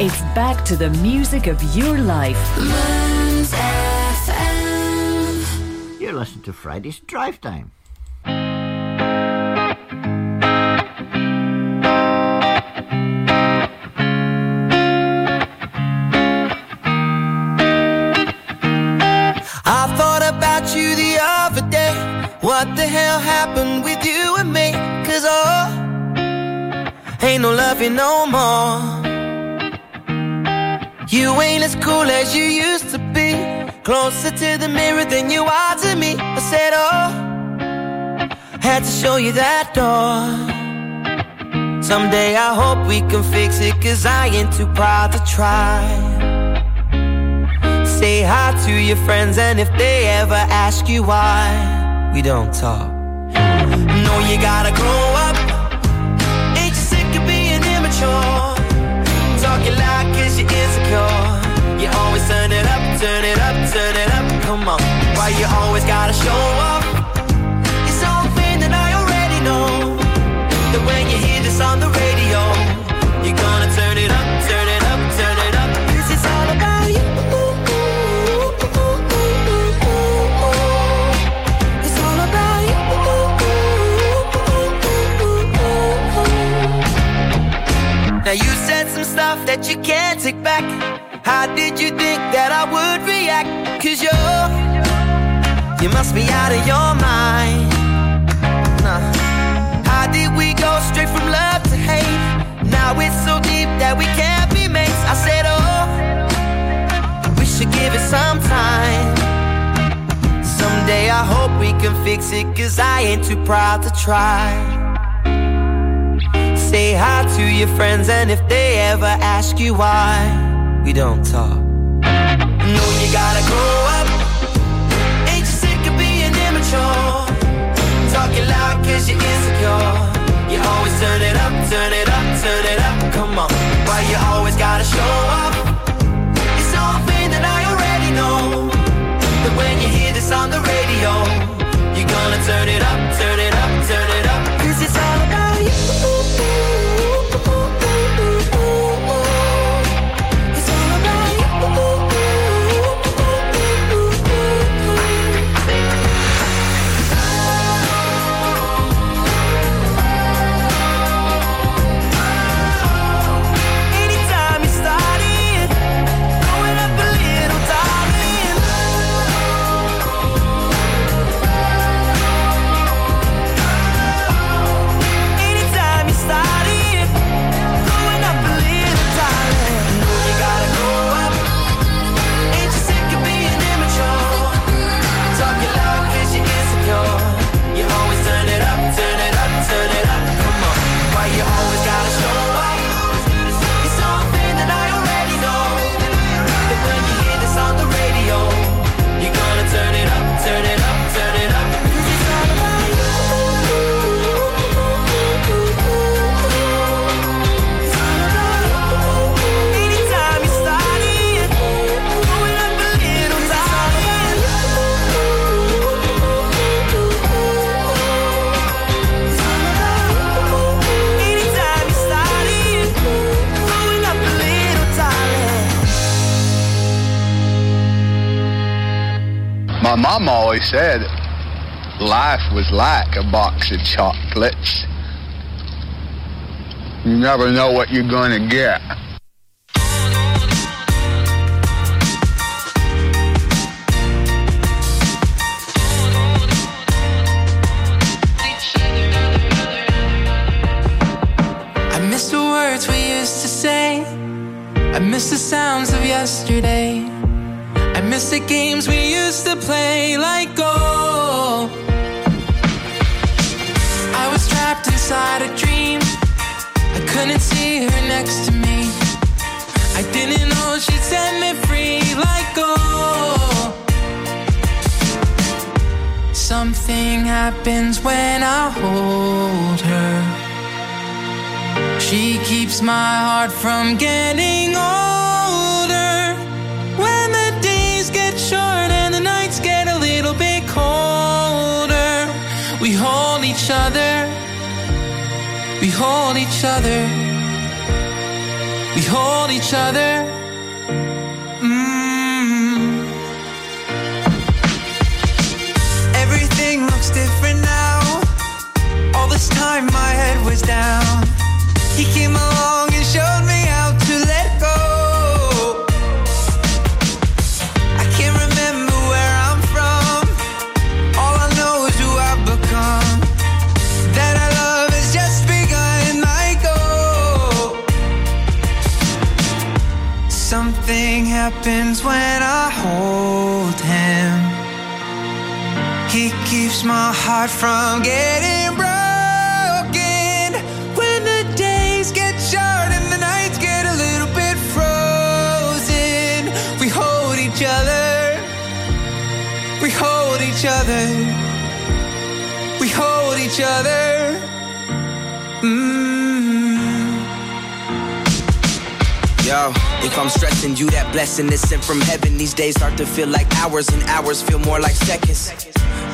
It's back to the music of your life. You're listening to Friday's Drive Time. I thought about you the other day. What the hell happened with you and me? Cause oh, ain't no loving no more. You ain't as cool as you used to be. Closer to the mirror than you are to me. I said, oh, had to show you that door. Someday I hope we can fix it, cause I ain't too proud to try. Say hi to your friends, and if they ever ask you why, we don't talk. No, you gotta grow up. Ain't you sick of being immature? You always turn it up, turn it up, turn it up. Come on, why you always gotta show off? It's I already know. That when you hear this on the radio, you're gonna turn it up, turn it up, turn it up. Cause it's all about you. It's all about you. Now you said stuff that you can't take back. How did you think that I would react? Cause you're, you must be out of your mind. Nah. How did we go straight from love to hate? Now it's so deep that we can't be mates. I said, oh, we should give it some time. Someday I hope we can fix it, cause I ain't too proud to try. Say hi to your friends, and if they ever ask you why, we don't talk. No, you gotta grow up. Ain't you sick of being immature? Talking loud cause you're insecure. You always turn it up, turn it up, turn it up. Come on, why you always gotta show up? It's something that I already know. That when you hear this on the radio, you're gonna turn it up, turn it up, turn it up. My mom always said life was like a box of chocolates. You never know what you're going to get. My heart from getting older. When the days get short and the nights get a little bit colder, we hold each other. We hold each other. We hold each other. When I hold him. He keeps my heart from getting broken. When the days get short and the nights get a little bit frozen, we hold each other. We hold each other. We hold each other. Mm. Yo, if I'm stressing you, that blessing is sent from heaven. These days start to feel like hours, and hours feel more like seconds.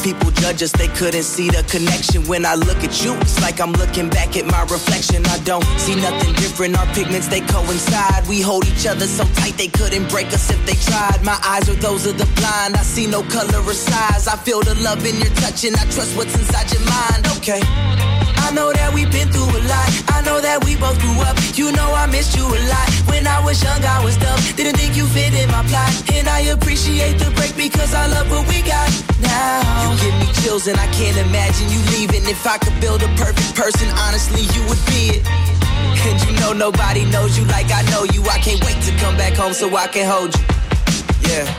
People judge us, they couldn't see the connection. When I look at you, it's like I'm looking back at my reflection. I don't see nothing different. Our pigments, they coincide. We hold each other so tight they couldn't break us if they tried. My eyes are those of the blind. I see no color or size. I feel the love in your touch, and I trust what's inside your mind. Okay. I know that we've been through a lot. I know that we both grew up. You know I missed you a lot. When I was young, I was dumb. Didn't think you fit in my plot. And I appreciate the break because I love what we got now. You give me chills and I can't imagine you leaving. If I could build a perfect person, honestly, you would be it. And you know nobody knows you like I know you. I can't wait to come back home so I can hold you. Yeah.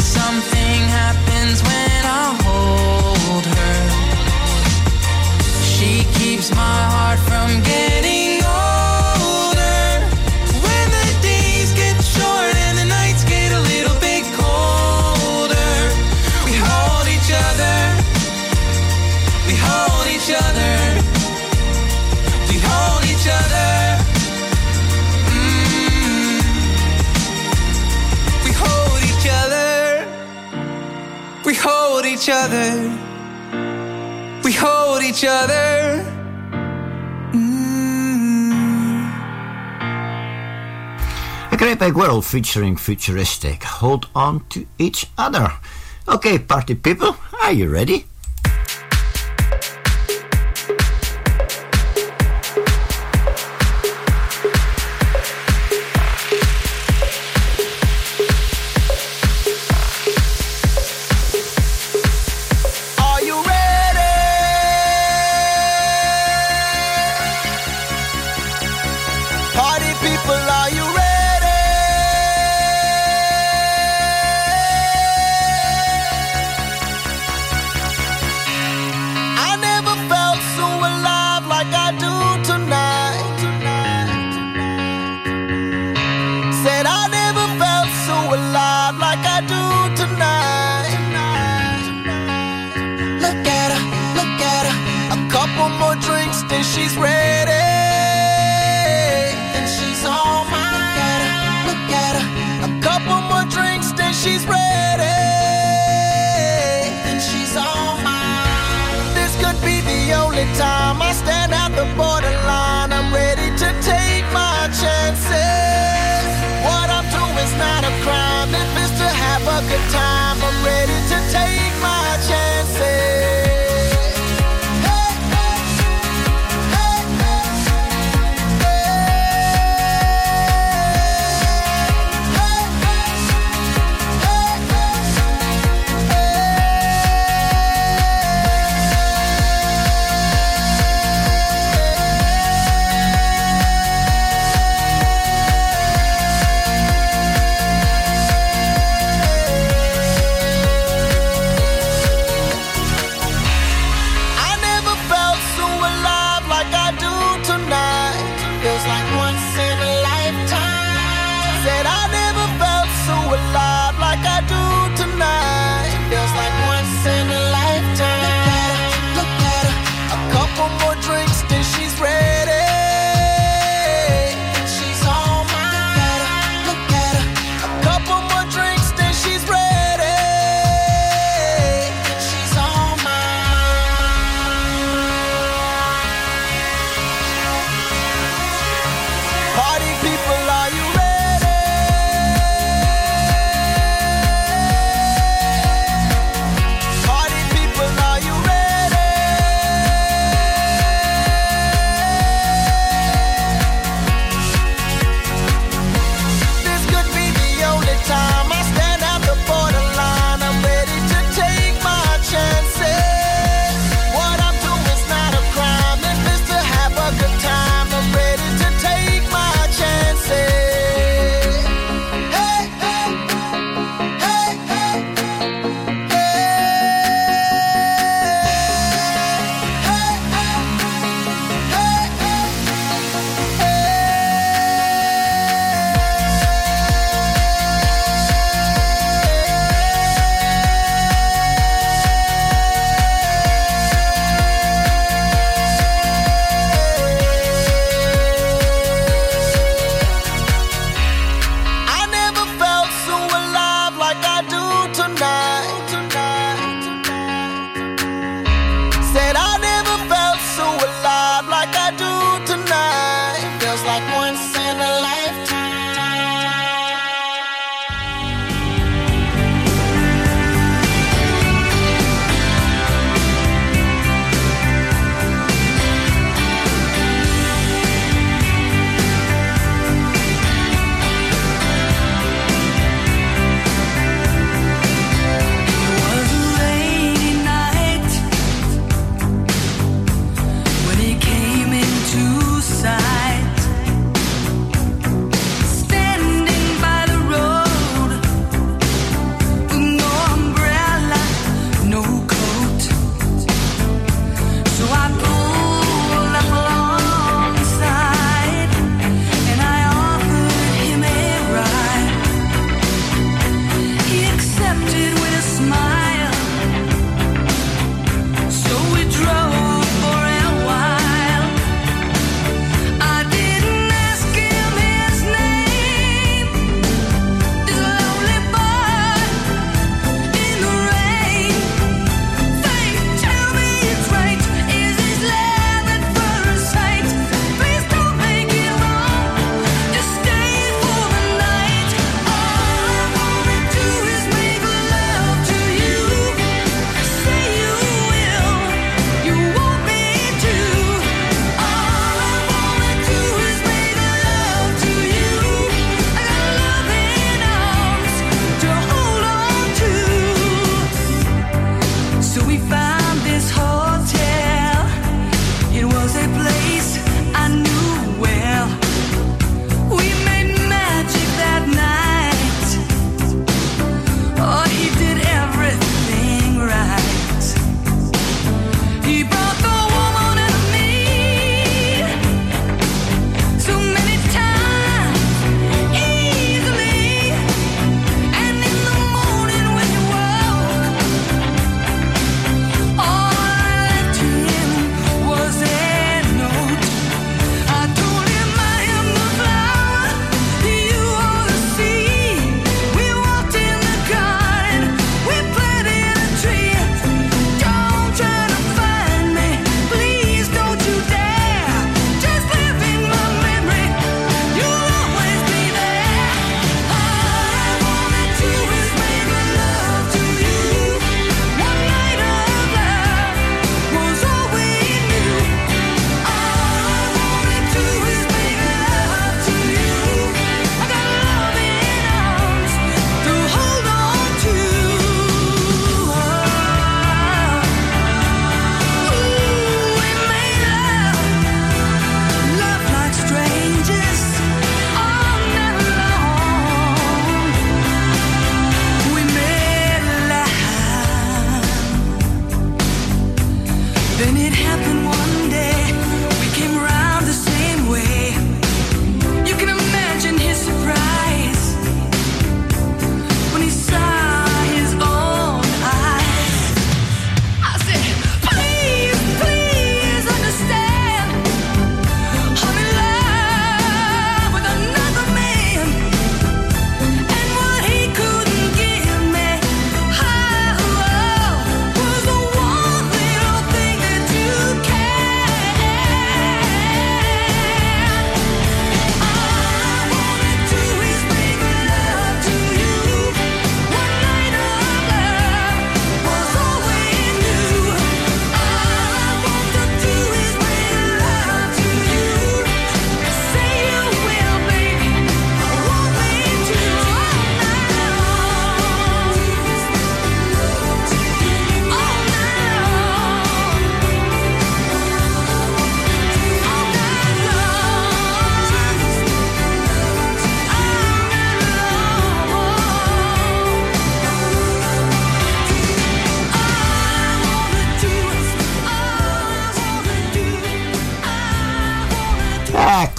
Something happens when I hold keeps my heart from getting older. When the days get short and the nights get a little bit colder, we hold each other. We hold each other. We hold each other. Mm. We hold each other. We hold each other. We hold each other. Great big world featuring futuristic. Hold on to each other. Okay, party people, are you ready?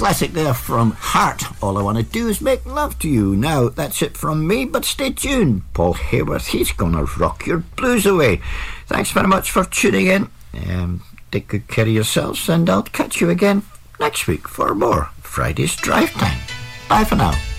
classic there from Heart. All I Want to Do Is Make Love to You. Now, that's it from me, but stay tuned. Paul Hayworth, he's going to rock your blues away. Thanks very much for tuning in. Um, take good care of yourselves, and I'll catch you again next week for more Friday's Drive Time. Bye for now.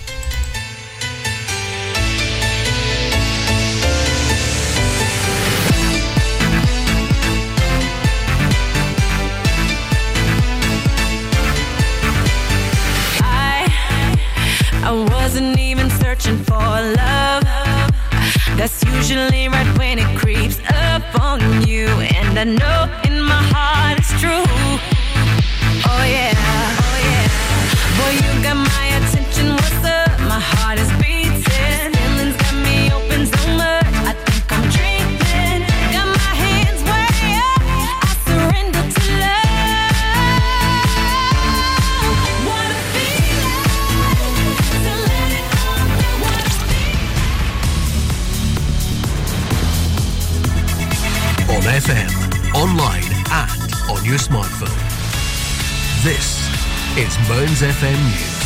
Usually right when it creeps up on you. And I know in my heart it's true. Oh yeah, oh yeah. Boy, you got my Mearns FM News.